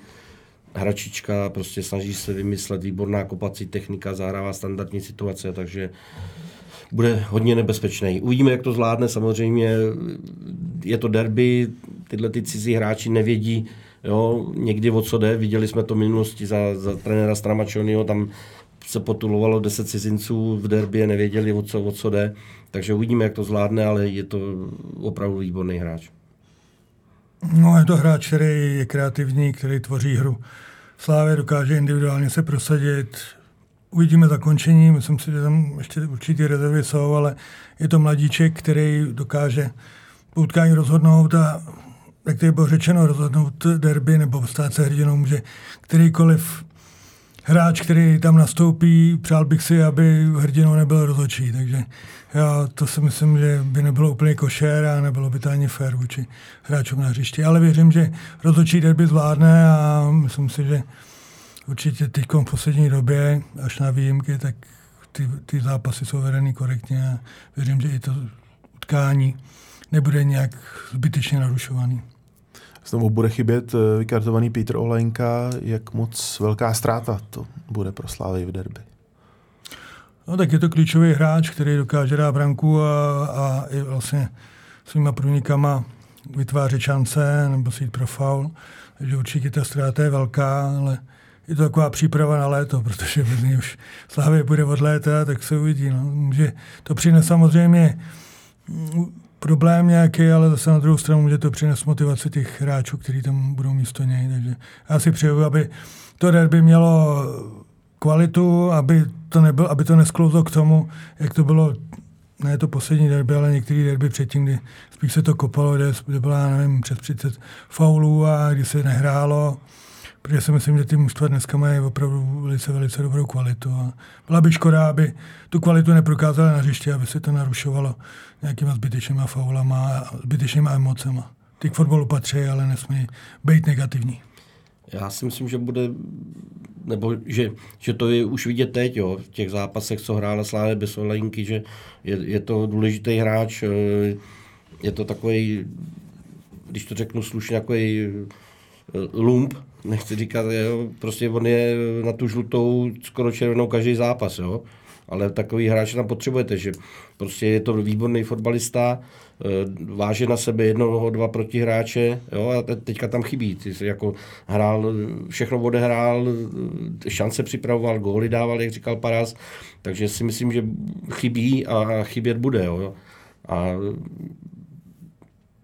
hračička, prostě snaží se vymyslet výborná kopací technika, zahrává standardní situace, takže bude hodně nebezpečný. Uvidíme, jak to zvládne. Samozřejmě je to derby, tyhle ty cizí hráči nevědí, jo, někdy o co jde. Viděli jsme to v minulosti za, za trenéra Stramačonyho, tam se potulovalo 10 cizinců v derby a nevěděli, o co, o co jde. Takže uvidíme, jak to zvládne, ale je to opravdu výborný hráč. No, je to hráč, který je kreativní, který tvoří hru. Slávě dokáže individuálně se prosadit, Uvidíme zakončení, myslím si, že tam ještě určitě rezervy jsou, ale je to mladíček, který dokáže po utkání rozhodnout a jak to bylo řečeno, rozhodnout derby nebo stát se hrdinou může kterýkoliv hráč, který tam nastoupí, přál bych si, aby hrdinou nebyl rozhodčí, takže já to si myslím, že by nebylo úplně košer a nebylo by to ani fér vůči hráčům na hřišti, ale věřím, že rozhodčí derby zvládne a myslím si, že určitě teď v poslední době, až na výjimky, tak ty, ty zápasy jsou vedeny korektně a věřím, že i to utkání nebude nějak zbytečně narušovaný. Znovu bude chybět eh, vykartovaný Petr Olenka, jak moc velká ztráta to bude pro Slávy v derby. No tak je to klíčový hráč, který dokáže dát branku a, a i vlastně svýma průnikama vytvářet šance nebo si jít pro faul. Takže určitě ta ztráta je velká, ale je to taková příprava na léto, protože bez už Slávě bude od léta, tak se uvidí. No. Může to přinést samozřejmě problém nějaký, ale zase na druhou stranu může to přinést motivaci těch hráčů, kteří tam budou místo něj. Takže já si přeju, aby to derby mělo kvalitu, aby to, nebyl, aby to nesklouzlo k tomu, jak to bylo ne to poslední derby, ale některý derby předtím, kdy spíš se to kopalo, kde, kde byla, nevím, přes 30 faulů a kdy se nehrálo protože si myslím, že ty mužstva dneska mají opravdu velice, velice dobrou kvalitu. A byla by škoda, aby tu kvalitu neprokázala na hřišti, aby se to narušovalo nějakýma zbytečnýma faulama a zbytečnýma emocema. Ty k fotbalu patří, ale nesmí být negativní. Já si myslím, že bude, nebo že, že to je už vidět teď, jo, v těch zápasech, co hrála Slávě bez Olejnky, že je, je to důležitý hráč, eh, je to takový, když to řeknu slušně, takový lump, nechci říkat, jo, prostě on je na tu žlutou skoro červenou každý zápas, jo. ale takový hráč tam potřebujete, že prostě je to výborný fotbalista, eh, váže na sebe jednoho, dva protihráče, jo, a teďka tam chybí. Ty jsi jako hrál, všechno odehrál, šance připravoval, góly dával, jak říkal Paras, takže si myslím, že chybí a chybět bude. Jo. A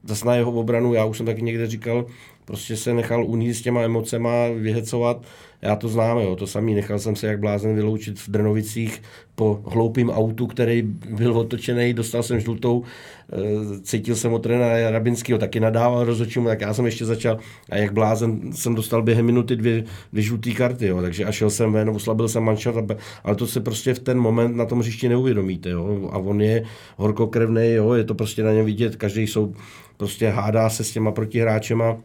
zase na jeho obranu, já už jsem taky někde říkal, prostě se nechal uníst s těma emocema, vyhecovat. Já to znám, jo, to samý. Nechal jsem se jak blázen vyloučit v Drnovicích po hloupým autu, který byl otočený, dostal jsem žlutou, eh, cítil jsem od trenéra Rabinského, taky nadával rozhodčímu, tak já jsem ještě začal a jak blázen jsem dostal během minuty dvě, dvě žluté karty, jo, takže a šel jsem ven, oslabil jsem manšaft, ale to se prostě v ten moment na tom hřišti neuvědomíte, jo, a on je horkokrevný, jo, je to prostě na něm vidět, každý jsou prostě hádá se s těma protihráčema,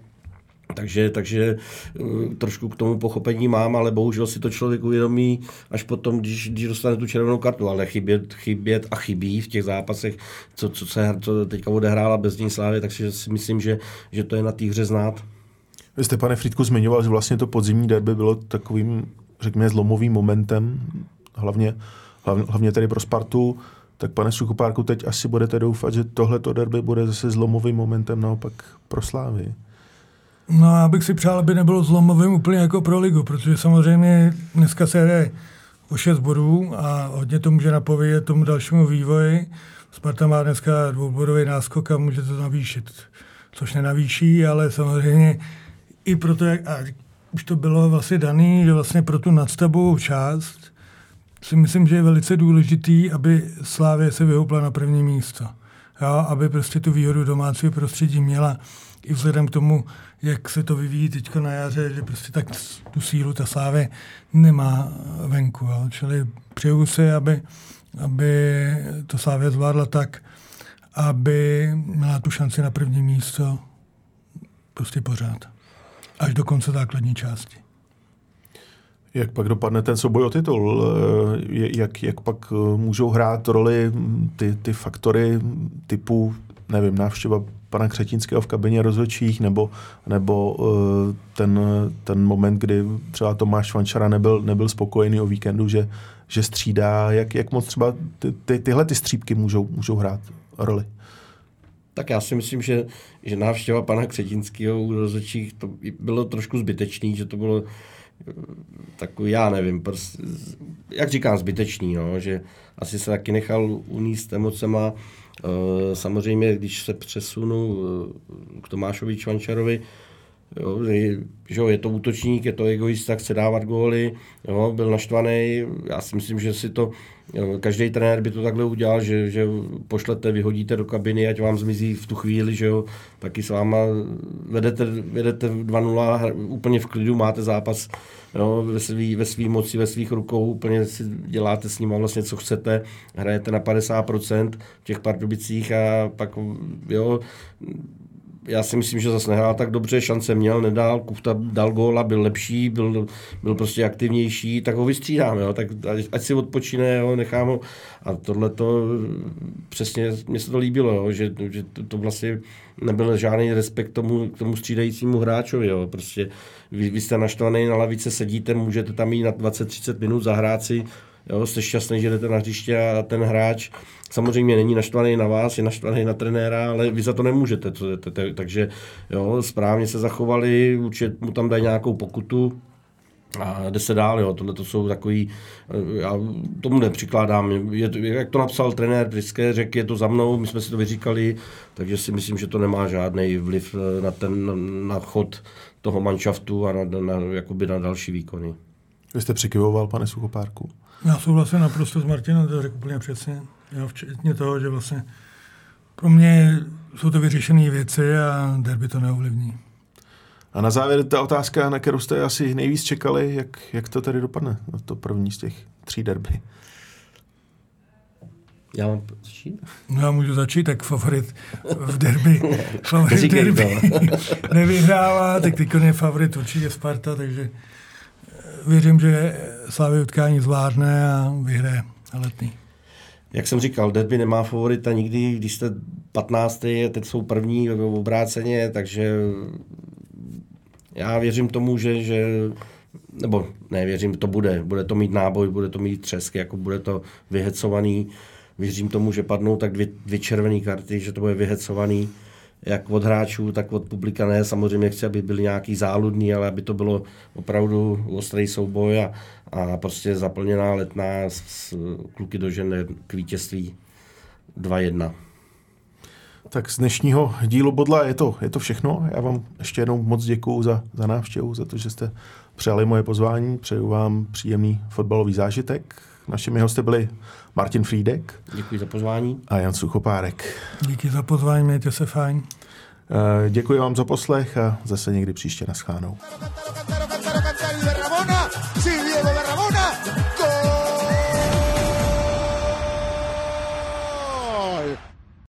takže, takže eh, trošku k tomu pochopení mám, ale bohužel si to člověk uvědomí až potom, když, když dostane tu červenou kartu, ale chybět, chybět a chybí v těch zápasech, co, co se co teďka odehrála bez ní slávy, takže si myslím, že, že to je na té hře znát. Vy jste, pane Fritku, zmiňoval, že vlastně to podzimní derby bylo takovým, řekněme, zlomovým momentem, hlavně, hlavně, hlavně tedy pro Spartu. Tak pane Suchopárku, teď asi budete doufat, že tohleto derby bude zase zlomovým momentem naopak pro Slávy. No já bych si přál, aby nebylo zlomovým úplně jako pro ligu, protože samozřejmě dneska se hraje o 6 bodů a hodně to může napovědět tomu dalšímu vývoji. Sparta má dneska dvoubodový náskok a může to navýšit, což nenavýší, ale samozřejmě i proto, jak, a už to bylo vlastně daný, že vlastně pro tu nadstavovou část si myslím, že je velice důležitý, aby Slávě se vyhoupla na první místo. Jo, aby prostě tu výhodu domácího prostředí měla i vzhledem k tomu, jak se to vyvíjí teď na jaře, že prostě tak tu sílu ta Slávě nemá venku. Jo. Čili přeju si, aby, aby to Slávě zvládla tak, aby měla tu šanci na první místo prostě pořád. Až do konce základní části. Jak pak dopadne ten souboj o titul? Jak, jak pak můžou hrát roli ty, ty faktory typu, nevím, návštěva pana Křetinského v kabině rozhodčích, nebo, nebo uh, ten, ten moment, kdy třeba Tomáš Vančara nebyl, nebyl spokojený o víkendu, že, že střídá. Jak, jak moc třeba ty, ty, tyhle ty střípky můžou, můžou hrát roli? Tak já si myslím, že, že návštěva pana Křetinského u rozhodčích to bylo trošku zbytečný, že to bylo eh, takový, já nevím, prostě, jak říkám, zbytečný, no, že asi se taky nechal uníst emocema, Eh, samozřejmě, když se přesunu eh, k Tomášovi Čvančarovi, Jo, že jo, je to útočník, je to egoista, chce dávat góly, jo, byl naštvaný. Já si myslím, že si to každý trenér by to takhle udělal, že, že pošlete, vyhodíte do kabiny, ať vám zmizí v tu chvíli, že jo, taky s váma vedete, vedete 2-0 úplně v klidu, máte zápas jo, ve svý, ve svý moci, ve svých rukou, úplně si děláte s ním vlastně, co chcete, hrajete na 50% v těch pardubicích a pak, jo, já si myslím, že zase nehrál tak dobře, šance měl, nedal, Kufta dal góla, byl lepší, byl, byl prostě aktivnější, tak ho vystřídáme, jo, tak ať si odpočine, jo, nechám ho. A tohle to přesně, mně se to líbilo, jo, že, že to, to vlastně nebyl žádný respekt tomu, k tomu střídajícímu hráčovi, jo, prostě vy, vy jste naštvaný, na lavice sedíte, můžete tam jít na 20-30 minut zahrát si, jo, jste šťastný, že jdete na hřiště a ten hráč samozřejmě není naštvaný na vás, je naštvaný na trenéra, ale vy za to nemůžete. Takže jo, správně se zachovali, určitě mu tam dají nějakou pokutu, a jde se dál, jo. Tohle to jsou takový, já tomu nepřikládám. Je, jak to napsal trenér Priské, řekl, je to za mnou, my jsme si to vyříkali, takže si myslím, že to nemá žádný vliv na ten, na chod toho manšaftu a na, na, jakoby na další výkony. Vy jste přikyvoval, pane Suchopárku? Já souhlasím naprosto s Martinem, to řekl úplně přesně. Jo, včetně toho, že vlastně pro mě jsou to vyřešené věci a derby to neovlivní. A na závěr ta otázka, na kterou jste asi nejvíc čekali, jak, jak to tady dopadne, na to první z těch tří derby. Já mám začít? No já můžu začít, tak favorit v derby. favorit v derby nevyhrává, tak teď je favorit určitě Sparta, takže věřím, že Slavy utkání zvládne a vyhraje letný. Jak jsem říkal, derby nemá favorita nikdy, když jste 15. teď jsou první obráceně, takže já věřím tomu, že, že nebo ne, věřím, to bude, bude to mít náboj, bude to mít třesky, jako bude to vyhecovaný, věřím tomu, že padnou tak dvě, dvě červené karty, že to bude vyhecovaný, jak od hráčů, tak od publika ne. Samozřejmě chci, aby byli nějaký záludný, ale aby to bylo opravdu ostrý souboj a, a prostě zaplněná letná s, s kluky dožene k vítězství 2-1. Tak z dnešního dílu Bodla je to, je to všechno. Já vám ještě jednou moc děkuju za, za návštěvu, za to, že jste přijali moje pozvání. Přeju vám příjemný fotbalový zážitek. Našimi hosty byli Martin Frídek. Děkuji za pozvání. A Jan Suchopárek. Díky za pozvání, mějte se fajn. Děkuji vám za poslech a zase někdy příště naschánou.